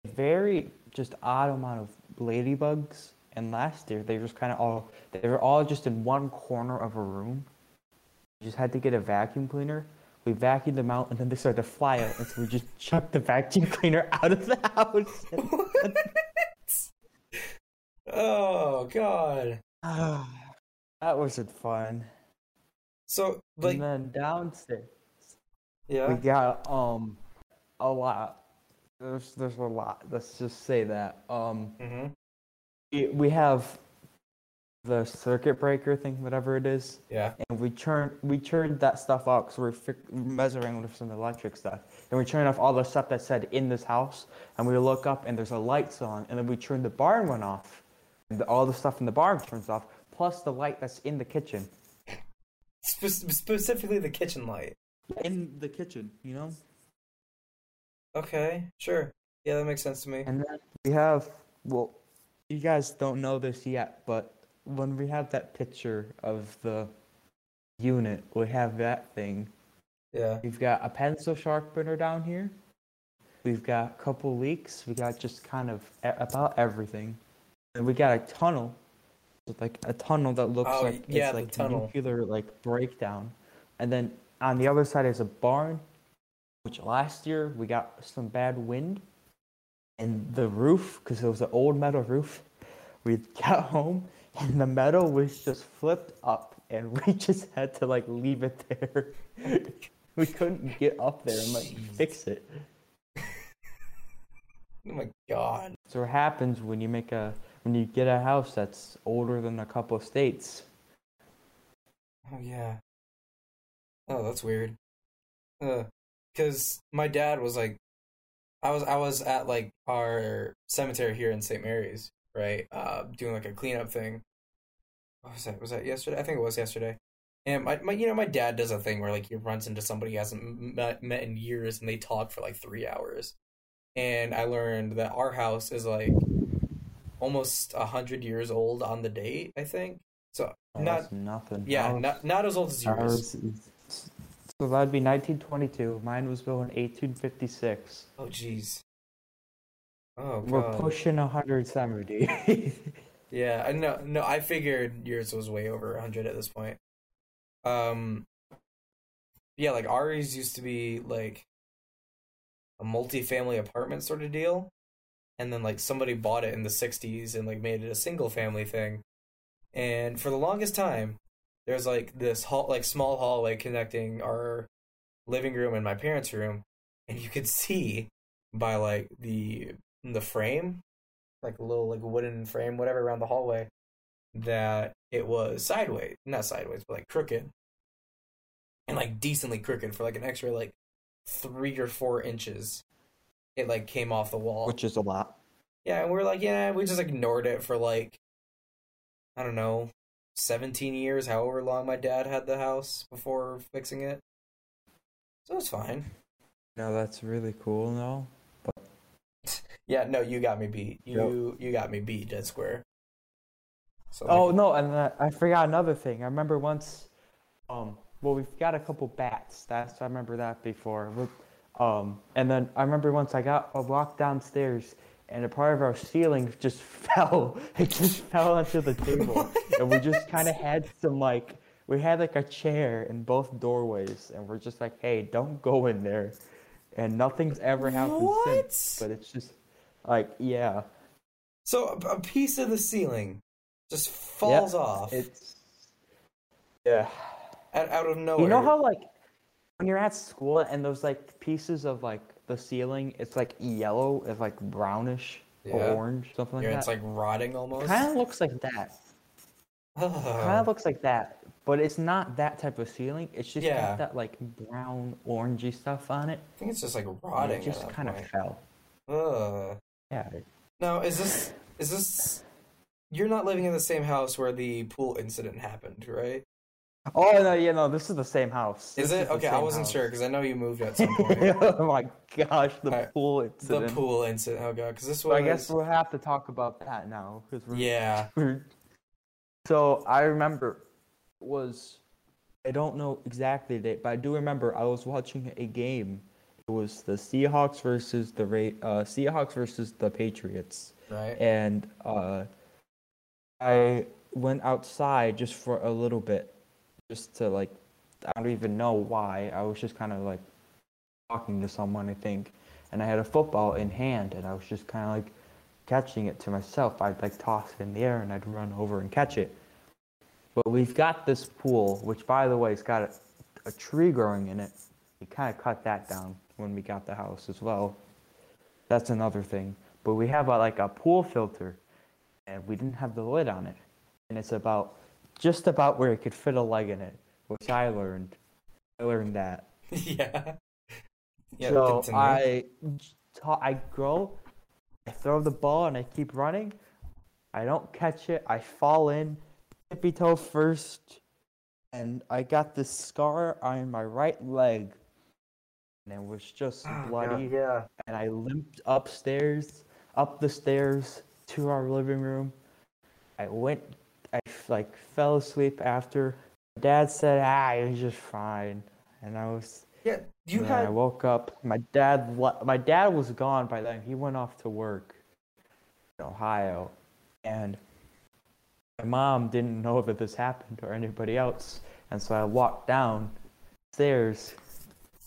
Speaker 2: very just odd amount of ladybugs. And last year, they just kind of all they were all just in one corner of a room. We just had to get a vacuum cleaner. We vacuumed them out, and then they started to fly out, and so we just chucked the vacuum cleaner out of the house.
Speaker 1: What? oh God.
Speaker 2: that wasn't fun.
Speaker 1: So like.
Speaker 2: and then downstairs,
Speaker 1: Yeah.
Speaker 2: we got um a lot. There's there's a lot. Let's just say that. Um,
Speaker 1: Mm-hmm.
Speaker 2: We, have the circuit breaker thing, whatever it is.
Speaker 1: Yeah.
Speaker 2: and we turned we turned that stuff off because we're fi- around with some electric stuff and we turned off all the stuff that said in this house and we look up and there's a lights on and then we turn the barn one off and the, all the stuff in the barn turns off plus the light that's in the kitchen
Speaker 1: Spe- specifically the kitchen light.
Speaker 2: in the kitchen you know
Speaker 1: Okay. Sure. Yeah, that makes sense to me.
Speaker 2: and then we have well you guys don't know this yet but when we have that picture of the unit we have that thing
Speaker 1: Yeah.
Speaker 2: We've got a pencil sharpener down here. We've got a couple leaks. We got just kind of about everything. And we got a tunnel, like a tunnel that looks
Speaker 1: Oh,
Speaker 2: like
Speaker 1: yeah,
Speaker 2: it's like
Speaker 1: tunnel.
Speaker 2: nuclear like breakdown. And then on the other side is a barn, which last year we got some bad wind, and the roof, because it was an old metal roof, we got home and the metal was just flipped up, and we just had to like leave it there. we couldn't get up there and like fix it.
Speaker 1: Oh my god.
Speaker 2: So what happens when you make a when you get a house that's older than a couple of states?
Speaker 1: Oh yeah. Oh, that's weird. Uh, cause my dad was like, I was I was at like our cemetery here in St. Mary's, right? Uh, doing like a cleanup thing. What was that? Was that yesterday? I think it was yesterday. And my, my you know my dad does a thing where like he runs into somebody he hasn't met, met in years and they talk for like three hours. And I learned that our house is like almost a hundred years old on the date. I think so.
Speaker 2: Oh,
Speaker 1: not
Speaker 2: that's nothing.
Speaker 1: yeah,
Speaker 2: Ours-
Speaker 1: not not as old as yours.
Speaker 2: ours is- so that'd be 1922. Mine was built in 1856.
Speaker 1: Oh jeez. Oh
Speaker 2: We're pushing 170.
Speaker 1: Yeah, I know. No, I figured yours was way over 100 at this point. Um, yeah, like ours used to be like a multi-family apartment sort of deal, and then like somebody bought it in the 60s and like made it a single family thing. And for the longest time, there's like this hall, like small hallway connecting our living room and my parents' room, and you could see by like the the frame like a little like wooden frame, whatever, around the hallway, that it was sideways, not sideways, but like crooked, and like decently crooked for like an extra like three or four inches. It like came off the wall.
Speaker 2: Which is a lot.
Speaker 1: Yeah, and we are like, yeah, we just ignored it for like, I don't know, seventeen years, however long my dad had the house before fixing it. So it's fine.
Speaker 2: No, that's really cool, no?
Speaker 1: Yeah, no, you got me beat. You you got me beat, Dead Square. So like,
Speaker 2: Oh no, and I forgot another thing. I remember once, um, well, we've got a couple bats. That's I remember that before. Um, and then I remember once I got a walk downstairs and a part of our ceiling just fell. It just fell onto the table, and we just kind of had some like we had like a chair in both doorways, and we're just like, hey, don't go in there. And nothing's ever happened
Speaker 1: What?
Speaker 2: since. But it's just like yeah,
Speaker 1: So a, piece of the ceiling just falls off
Speaker 2: it's yeah.
Speaker 1: out, out of nowhere.
Speaker 2: You know how like when you're at school and those like pieces of like the ceiling, it's like yellow, it's like brownish or
Speaker 1: Yeah.
Speaker 2: orange, something like
Speaker 1: yeah,
Speaker 2: that.
Speaker 1: it's like rotting almost.
Speaker 2: kind of looks like that. Kind
Speaker 1: Ugh.
Speaker 2: of looks like that, but it's not that type of ceiling. It's just
Speaker 1: Yeah.
Speaker 2: got that like brown orangey stuff on it.
Speaker 1: I think it's just like
Speaker 2: and
Speaker 1: rotting.
Speaker 2: It just
Speaker 1: kind
Speaker 2: kind of fell.
Speaker 1: Ugh.
Speaker 2: Yeah.
Speaker 1: Now is this is this? You're not living in the same house where the pool incident happened, right?
Speaker 2: Oh no, yeah, no, this is the same house.
Speaker 1: Is
Speaker 2: This
Speaker 1: it okay? I wasn't
Speaker 2: house.
Speaker 1: sure because I know you moved at some point.
Speaker 2: oh my gosh, the
Speaker 1: Alright,
Speaker 2: pool
Speaker 1: the
Speaker 2: incident.
Speaker 1: pool incident. Oh god, because this
Speaker 2: So
Speaker 1: was.
Speaker 2: I guess we'll have to talk about that now. we're-
Speaker 1: Yeah.
Speaker 2: So I remember it was I don't know exactly the date, but I do remember I was watching a game. It was the Seahawks versus the Ra- uh, Seahawks versus the Patriots,
Speaker 1: Right.
Speaker 2: and uh, I went outside just for a little bit, just to like I don't even know why. I was just kind of like talking to someone, I think, and I had a football in hand, and I was just kind of like catching it to myself. I'd like toss it in the air and I'd run over and catch it. But we've got this pool, which by the way, has got a, a tree growing in it. We kind of cut that down when we got the house as well. That's another thing. But we have a, like a pool filter, and we didn't have the lid on it, and it's about just about where it could fit a leg in it, which I learned. I learned that
Speaker 1: yeah. Yeah.
Speaker 2: so. I, I go, I throw the ball and I keep running. I don't catch it. I fall in, tippy toe first, and I got this scar on my right leg, and it was just ah,
Speaker 1: Oh, God,
Speaker 2: bloody.
Speaker 1: yeah.
Speaker 2: And I limped upstairs, up the stairs to our living room. I went, like fell asleep after. Dad said, "Ah, it was just fine," and I was.
Speaker 1: Yeah. You
Speaker 2: had. I woke up. My dad, my dad was gone by then. He went off to work in Ohio, and my mom didn't know that this happened or anybody else. And so I walked down, stairs,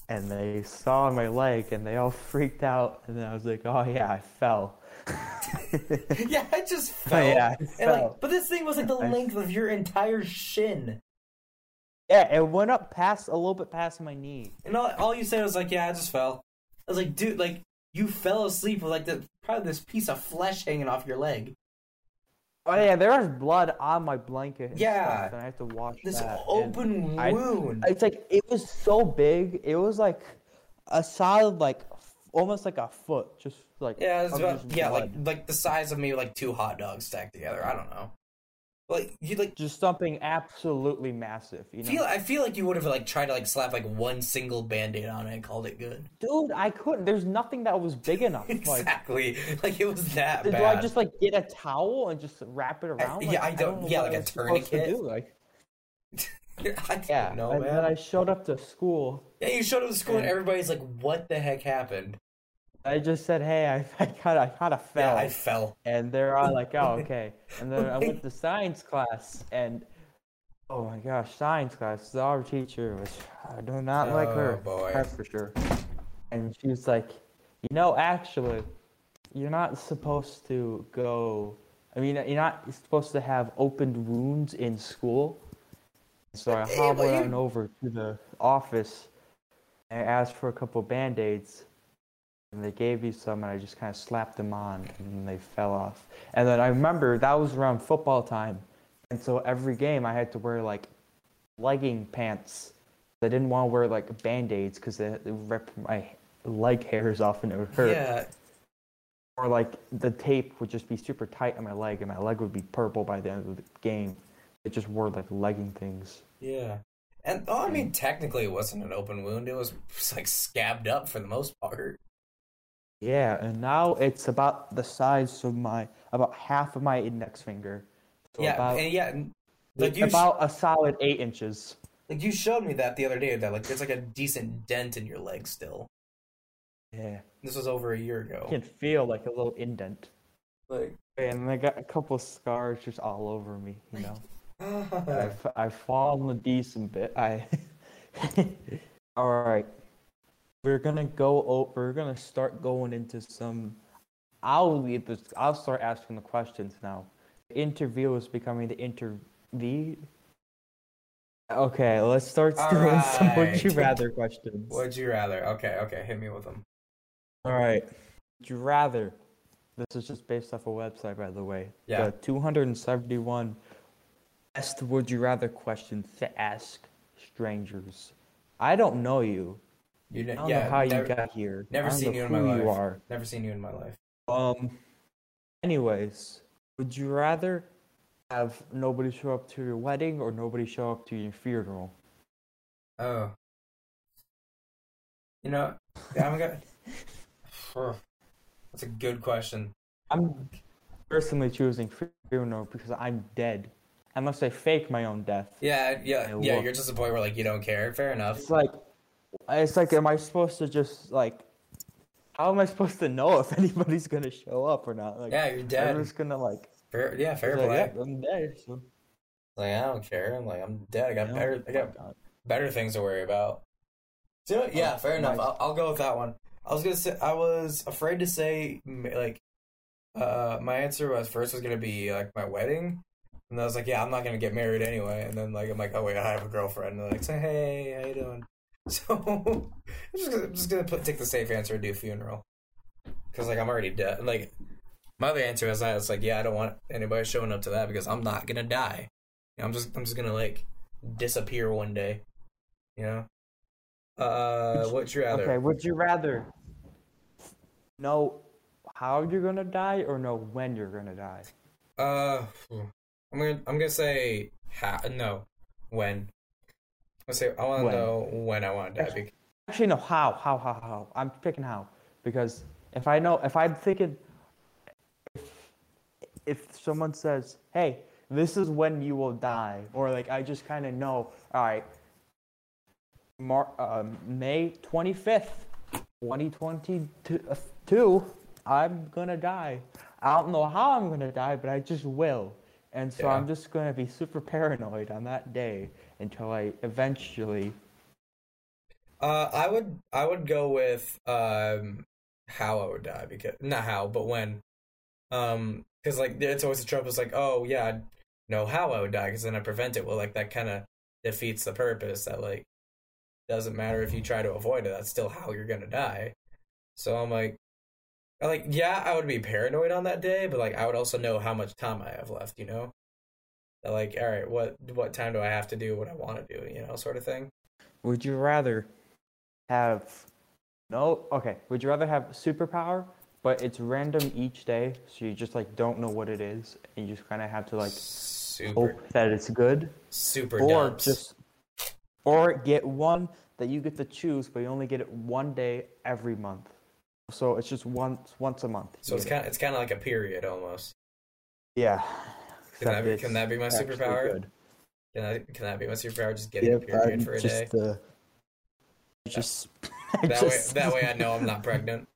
Speaker 2: and they saw my leg, and they all freaked out. And then I was like, "Oh yeah, I fell."
Speaker 1: yeah, I just fell.
Speaker 2: yeah, I
Speaker 1: And
Speaker 2: fell.
Speaker 1: like, but this thing was like the length of your entire shin.
Speaker 2: Yeah, it went up past a little bit past my knee.
Speaker 1: And all, all you said was like, "Yeah, I just fell." I was like, "Dude, like you fell asleep with like the probably this piece of flesh hanging off your leg.
Speaker 2: Oh yeah, there was blood on my blanket. And
Speaker 1: Yeah.
Speaker 2: stuff, and I had to wash
Speaker 1: This
Speaker 2: that. and
Speaker 1: open
Speaker 2: I-
Speaker 1: wound."
Speaker 2: It's like it was so big. It was like a solid, like f- almost like a foot, just like
Speaker 1: yeah, it's about yeah, like
Speaker 2: blood.
Speaker 1: like the size of me, like two hot dogs stacked together. I don't know. Like you like
Speaker 2: just something absolutely massive. You know,
Speaker 1: feel. I feel like you would have like tried to like slap like one single band-aid on it and called it good.
Speaker 2: dude, I couldn't. There's nothing that was big enough.
Speaker 1: Exactly. Like it was that
Speaker 2: do
Speaker 1: bad.
Speaker 2: I just like get a towel and just wrap it around?
Speaker 1: yeah,
Speaker 2: Like,
Speaker 1: I don't-
Speaker 2: know
Speaker 1: yeah, like a
Speaker 2: to
Speaker 1: tourniquet.
Speaker 2: do, Like,
Speaker 1: I don't
Speaker 2: yeah,
Speaker 1: know,
Speaker 2: and
Speaker 1: man.
Speaker 2: then I showed up to school.
Speaker 1: Yeah, you showed up to school and
Speaker 2: And-
Speaker 1: everybody's like, "What the heck happened?"
Speaker 2: I just said, "Hey, I, I kind of, I kind of fell."
Speaker 1: Yeah, I fell.
Speaker 2: And they're all like, oh, okay. And then I went to science class, and oh my gosh, science class. Our teacher was, I do not like her.
Speaker 1: Oh, boy.
Speaker 2: That's for sure. And she was like, you know, actually, you're not supposed to go. I mean, you're not supposed to have opened wounds in school. So I hobbled on over to the office and asked for a couple band aids. And they gave me some, and I just kind of slapped them on, and then they fell off. And then I remember that was around football time, and so every game I had to wear like legging pants. I didn't want to wear like band aids because they, they rip my leg hairs off and it would hurt.
Speaker 1: Yeah,
Speaker 2: Or like the tape would just be super tight on my leg, and my leg would be purple by the end of the game. It just wore like legging things.
Speaker 1: yeah. And oh, I mean, technically, it wasn't an open wound. It was like scabbed up for the most part.
Speaker 2: Yeah, and now it's about the size of my about half of my index finger. So
Speaker 1: yeah,
Speaker 2: about,
Speaker 1: and yeah, like you,
Speaker 2: about a solid eight inches.
Speaker 1: like you showed me that the other day. That like there's like a decent dent in your leg still.
Speaker 2: Yeah,
Speaker 1: This was over a year ago.
Speaker 2: you can feel like a little indent.
Speaker 1: Like,
Speaker 2: And I got a couple scars just all over me. You know, I've I've fallen a decent bit. I. all right, we're gonna go. o- We're gonna start going into some. I'll lead this. I'll start asking the questions now. The interview is becoming the interview. Okay, let's start
Speaker 1: All
Speaker 2: doing some would you rather questions.
Speaker 1: Would you rather? Okay, okay, hit me with them.
Speaker 2: All right. Would you rather? This is just based off a website, by the way.
Speaker 1: Yeah.
Speaker 2: The 271 best would you rather questions to ask strangers. I don't know you.
Speaker 1: You
Speaker 2: I don't
Speaker 1: yeah,
Speaker 2: know how
Speaker 1: never,
Speaker 2: you got here.
Speaker 1: never seen you in my
Speaker 2: you
Speaker 1: life.
Speaker 2: are.
Speaker 1: never seen you in my life.
Speaker 2: Um. Anyways, would you rather have nobody show up to your wedding or nobody show up to your funeral?
Speaker 1: Oh. You know, I'm gonna. That's a good question.
Speaker 2: I'm personally choosing funeral because I'm dead. Unless I fake my own death.
Speaker 1: Yeah, yeah,
Speaker 2: Yeah,
Speaker 1: yeah. You're just a point where like you don't care. Fair enough.
Speaker 2: It's like, it's like, am I supposed to just like, how am I supposed to know if anybody's gonna show up or not? Like,
Speaker 1: Yeah, you're dead.
Speaker 2: I'm just gonna like,
Speaker 1: Fair, yeah, fair
Speaker 2: like,
Speaker 1: play.
Speaker 2: yeah, I'm dead. So,
Speaker 1: Like I don't care. I'm like I'm dead. I got
Speaker 2: know,
Speaker 1: better. I got
Speaker 2: God.
Speaker 1: better things to worry about. So, yeah,
Speaker 2: Oh,
Speaker 1: fair enough.
Speaker 2: nice.
Speaker 1: I'll, I'll go with that one. I was gonna say I was afraid to say like uh my answer was first was gonna be like my wedding, and I was like, yeah, I'm not gonna get married anyway. And then like I'm like, oh wait, I have a girlfriend. And they're like, say hey, how you doing? So I'm just gonna, I'm just gonna put, take the safe answer and do funeral because like I'm already dead. Like my other answer is that it's like yeah, I don't want anybody showing up to that because I'm not gonna die. You know, I'm just I'm just gonna like disappear one day. You know. Uh, what'd you rather?
Speaker 2: Okay, would you rather know how you're gonna die or know when you're gonna die?
Speaker 1: Uh, I'm gonna I'm gonna say ha- no, when. I say I want to know when I want to die. bec-
Speaker 2: Actually, no. How? How? How? How? I'm picking how because if I know, if I'm thinking, if if someone says, "Hey, this is when you will die," or like I just kind of know, all right, Mar- um, May 25th, 2022, I'm gonna die. I don't know how I'm gonna die, but I just will. And so
Speaker 1: Yeah.
Speaker 2: I'm just gonna be super paranoid on that day until I eventually
Speaker 1: Uh, I would I would go with um how I would die because not how but when, um because like it's always the trope is like oh yeah I know how I would die because then I prevent it. Well, like that kind of defeats the purpose. That like doesn't matter if you try to avoid it. That's still how you're gonna die. So I'm like, I'm like yeah I would be paranoid on that day, but like I would also know how much time I have left. You know, like all right what what time do I have to do what I want to do? You know, sort of thing.
Speaker 2: Would you rather have no? Okay. Would you rather have superpower, but it's random each day, so you just like don't know what it is, and you just kind of have to like
Speaker 1: super
Speaker 2: hope that it's good,
Speaker 1: super
Speaker 2: or
Speaker 1: dubs.
Speaker 2: just or get one that you get to choose, but you only get it one day every month. So it's just once once a month.
Speaker 1: So it's kind of it's kind of like a period almost.
Speaker 2: yeah.
Speaker 1: Can that, be, can that be my superpower?
Speaker 2: good.
Speaker 1: Can that can that be my superpower? Just getting
Speaker 2: Yep,
Speaker 1: a period
Speaker 2: I'm
Speaker 1: for a
Speaker 2: just,
Speaker 1: day.
Speaker 2: Uh, just
Speaker 1: That
Speaker 2: just-
Speaker 1: way that way I know I'm not pregnant.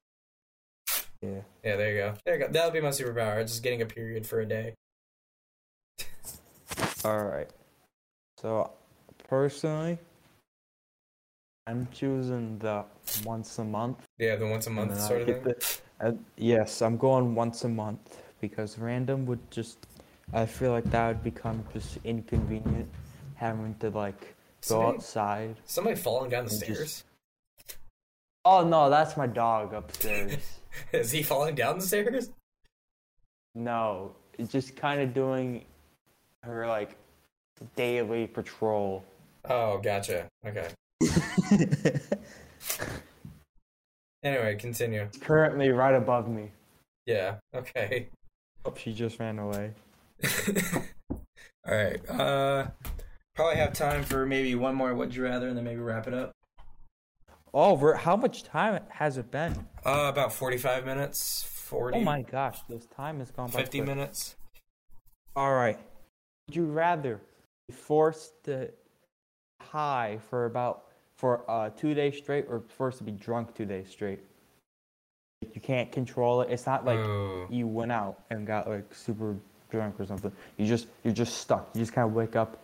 Speaker 2: Yeah.
Speaker 1: Yeah, there you go. There you go. That'll be my superpower. Just getting a period for a day.
Speaker 2: All right. So, personally, I'm choosing the once a month.
Speaker 1: Yeah, the once a month sort of thing.
Speaker 2: the- uh, yes, I'm going once a month because random would just. I feel like that would become just inconvenient, having to like go
Speaker 1: Somebody,
Speaker 2: outside.
Speaker 1: somebody falling down the
Speaker 2: and just-
Speaker 1: stairs.
Speaker 2: Oh no, that's my dog upstairs.
Speaker 1: Is he falling down the stairs?
Speaker 2: no, just kind of doing her like daily patrol.
Speaker 1: Oh, gotcha. Okay. Anyway, continue.
Speaker 2: Currently right above me.
Speaker 1: Yeah. Okay.
Speaker 2: Oh, she just ran away.
Speaker 1: All right. Uh, probably have time for maybe one more. Would you rather, and then maybe wrap it up.
Speaker 2: Oh, how much time has it been?
Speaker 1: Uh, about forty-five minutes. Forty.
Speaker 2: Oh my gosh, this time has gone by.
Speaker 1: 50
Speaker 2: quick.
Speaker 1: minutes.
Speaker 2: All right. Would you rather be forced to high for about for uh, two days straight, or forced to be drunk two days straight? You can't control it. It's not like
Speaker 1: Ooh.
Speaker 2: you went out and got like super drunk or something. You just you're just stuck. You just kind of wake up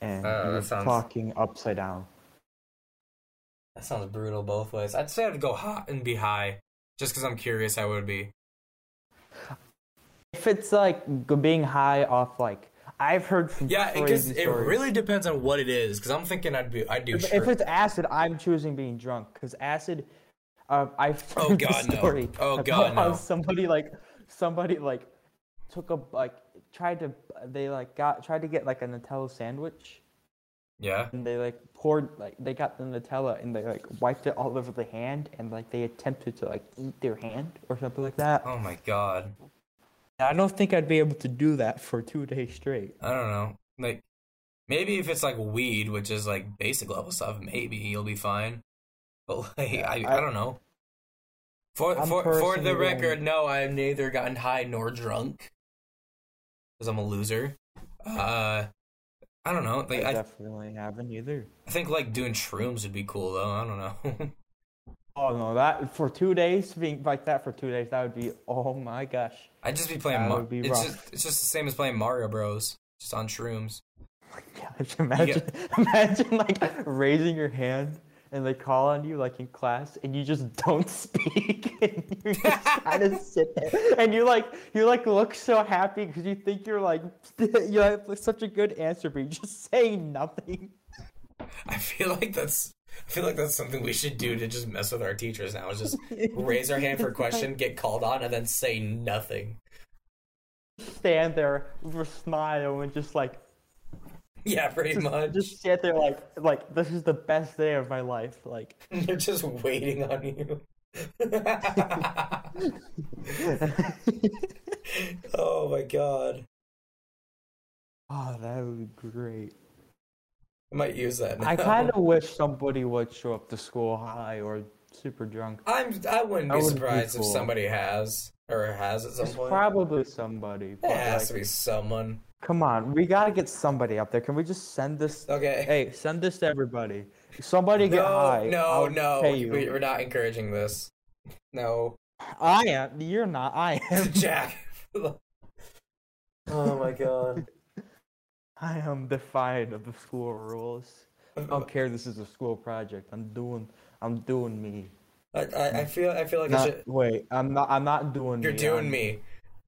Speaker 2: and
Speaker 1: Uh,
Speaker 2: you're
Speaker 1: sounds-
Speaker 2: talking upside down.
Speaker 1: That sounds brutal both ways. I'd say I'd go hot and be high, just because I'm curious it would be.
Speaker 2: If it's like being high off like I've heard from
Speaker 1: Yeah, because it really depends on what it is. Because I'm thinking I'd be, I'd do.
Speaker 2: If, if it's acid, I'm choosing being drunk because acid. Uh, I've
Speaker 1: Oh,
Speaker 2: heard
Speaker 1: God,
Speaker 2: the
Speaker 1: no.
Speaker 2: story.
Speaker 1: Oh, God, no.
Speaker 2: Somebody like somebody like took a like tried to they like got tried to get like a Nutella sandwich
Speaker 1: yeah.
Speaker 2: and they like poured like they got the Nutella and they like wiped it all over the hand and like they attempted to like eat their hand or something like that.
Speaker 1: Oh my god.
Speaker 2: I don't think I'd be able to do that for two days straight.
Speaker 1: I don't know. Like, maybe if it's like weed, which is like basic level stuff, maybe you'll be fine. But like,
Speaker 2: Yeah,
Speaker 1: I,
Speaker 2: I-
Speaker 1: I don't know. For
Speaker 2: I'm
Speaker 1: for for the
Speaker 2: going- um,
Speaker 1: record, no, I've neither gotten high nor drunk because I'm a loser. Uh, I don't know. Like,
Speaker 2: I
Speaker 1: I,
Speaker 2: definitely haven't either.
Speaker 1: I think like doing shrooms would be cool though. I don't know.
Speaker 2: Oh no, that for two days being like that for two days, that would be oh my gosh.
Speaker 1: I'd just be playing.
Speaker 2: That
Speaker 1: Mar-
Speaker 2: would be
Speaker 1: it's just it's just the same as playing Mario Bros. Just on shrooms.
Speaker 2: Gosh, imagine, imagine like raising your hand and they call on you like in class and you just don't speak and you just kind of sit there and you like you like look so happy because you think you're like you have such a good answer but you just say nothing.
Speaker 1: I feel like that's I feel like that's something we should do to just mess with our teachers now. Is just raise our hand for a question, get called on, and then say nothing.
Speaker 2: Stand there with a smile and just like
Speaker 1: Yeah, pretty
Speaker 2: just,
Speaker 1: much.
Speaker 2: just sit there like like this is the best day of my life like
Speaker 1: They're just waiting on you. oh my god.
Speaker 2: oh that would be great.
Speaker 1: I might use that now.
Speaker 2: I kind of wish somebody would show up to school high or super drunk.
Speaker 1: I'm I wouldn't
Speaker 2: That
Speaker 1: be
Speaker 2: would be
Speaker 1: surprised if somebody has or has at some
Speaker 2: It's
Speaker 1: point.
Speaker 2: probably somebody.
Speaker 1: It has
Speaker 2: like,
Speaker 1: to be someone.
Speaker 2: Come on, we gotta get somebody up there. Can we just send this?
Speaker 1: Okay.
Speaker 2: Hey, send this to everybody. Somebody get
Speaker 1: no,
Speaker 2: high.
Speaker 1: no,
Speaker 2: I'll
Speaker 1: no.
Speaker 2: pay
Speaker 1: We,
Speaker 2: you.
Speaker 1: we- we're not encouraging this. No.
Speaker 2: I am. You're not. I am.
Speaker 1: Jack. oh my god.
Speaker 2: I am defiant of the school rules. I don't care. This is a school project. I'm doing. I'm doing me.
Speaker 1: I, I, I feel I feel like I should.
Speaker 2: wait, I'm not. I'm not doing.
Speaker 1: You're
Speaker 2: me.
Speaker 1: doing
Speaker 2: I'm-
Speaker 1: me.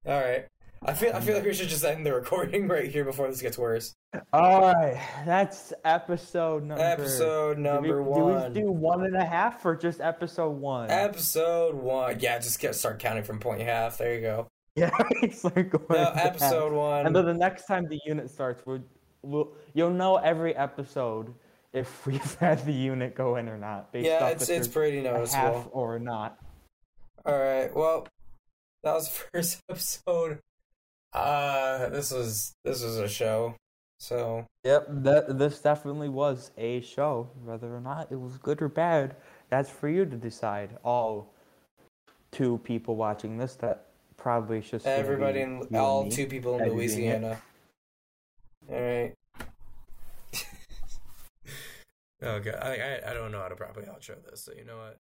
Speaker 1: All right. I feel I feel like we should just end the recording right here before this gets worse.
Speaker 2: All right, that's episode number.
Speaker 1: Episode
Speaker 2: we-
Speaker 1: number
Speaker 2: did
Speaker 1: one.
Speaker 2: we do one and a half or just episode one?
Speaker 1: Episode one. Yeah, just get start counting from point half. There you go.
Speaker 2: yeah, it's like going
Speaker 1: No,
Speaker 2: to half.
Speaker 1: episode one.
Speaker 2: And then the next time the unit starts, we'll, we'll you'll know every episode if we've had the unit go in or not. Based
Speaker 1: yeah,
Speaker 2: off
Speaker 1: it's it's pretty noticeable.
Speaker 2: or not.
Speaker 1: All right. Well, that was the first episode. Uh, this was this was a show. So
Speaker 2: Yep, that this definitely was a show. Whether or not it was good or bad, that's for you to decide. All two people watching this, that probably should
Speaker 1: everybody in
Speaker 2: and
Speaker 1: all two people in. Louisiana. All right. oh god, I, I I don't know how to properly outro this. So you know what?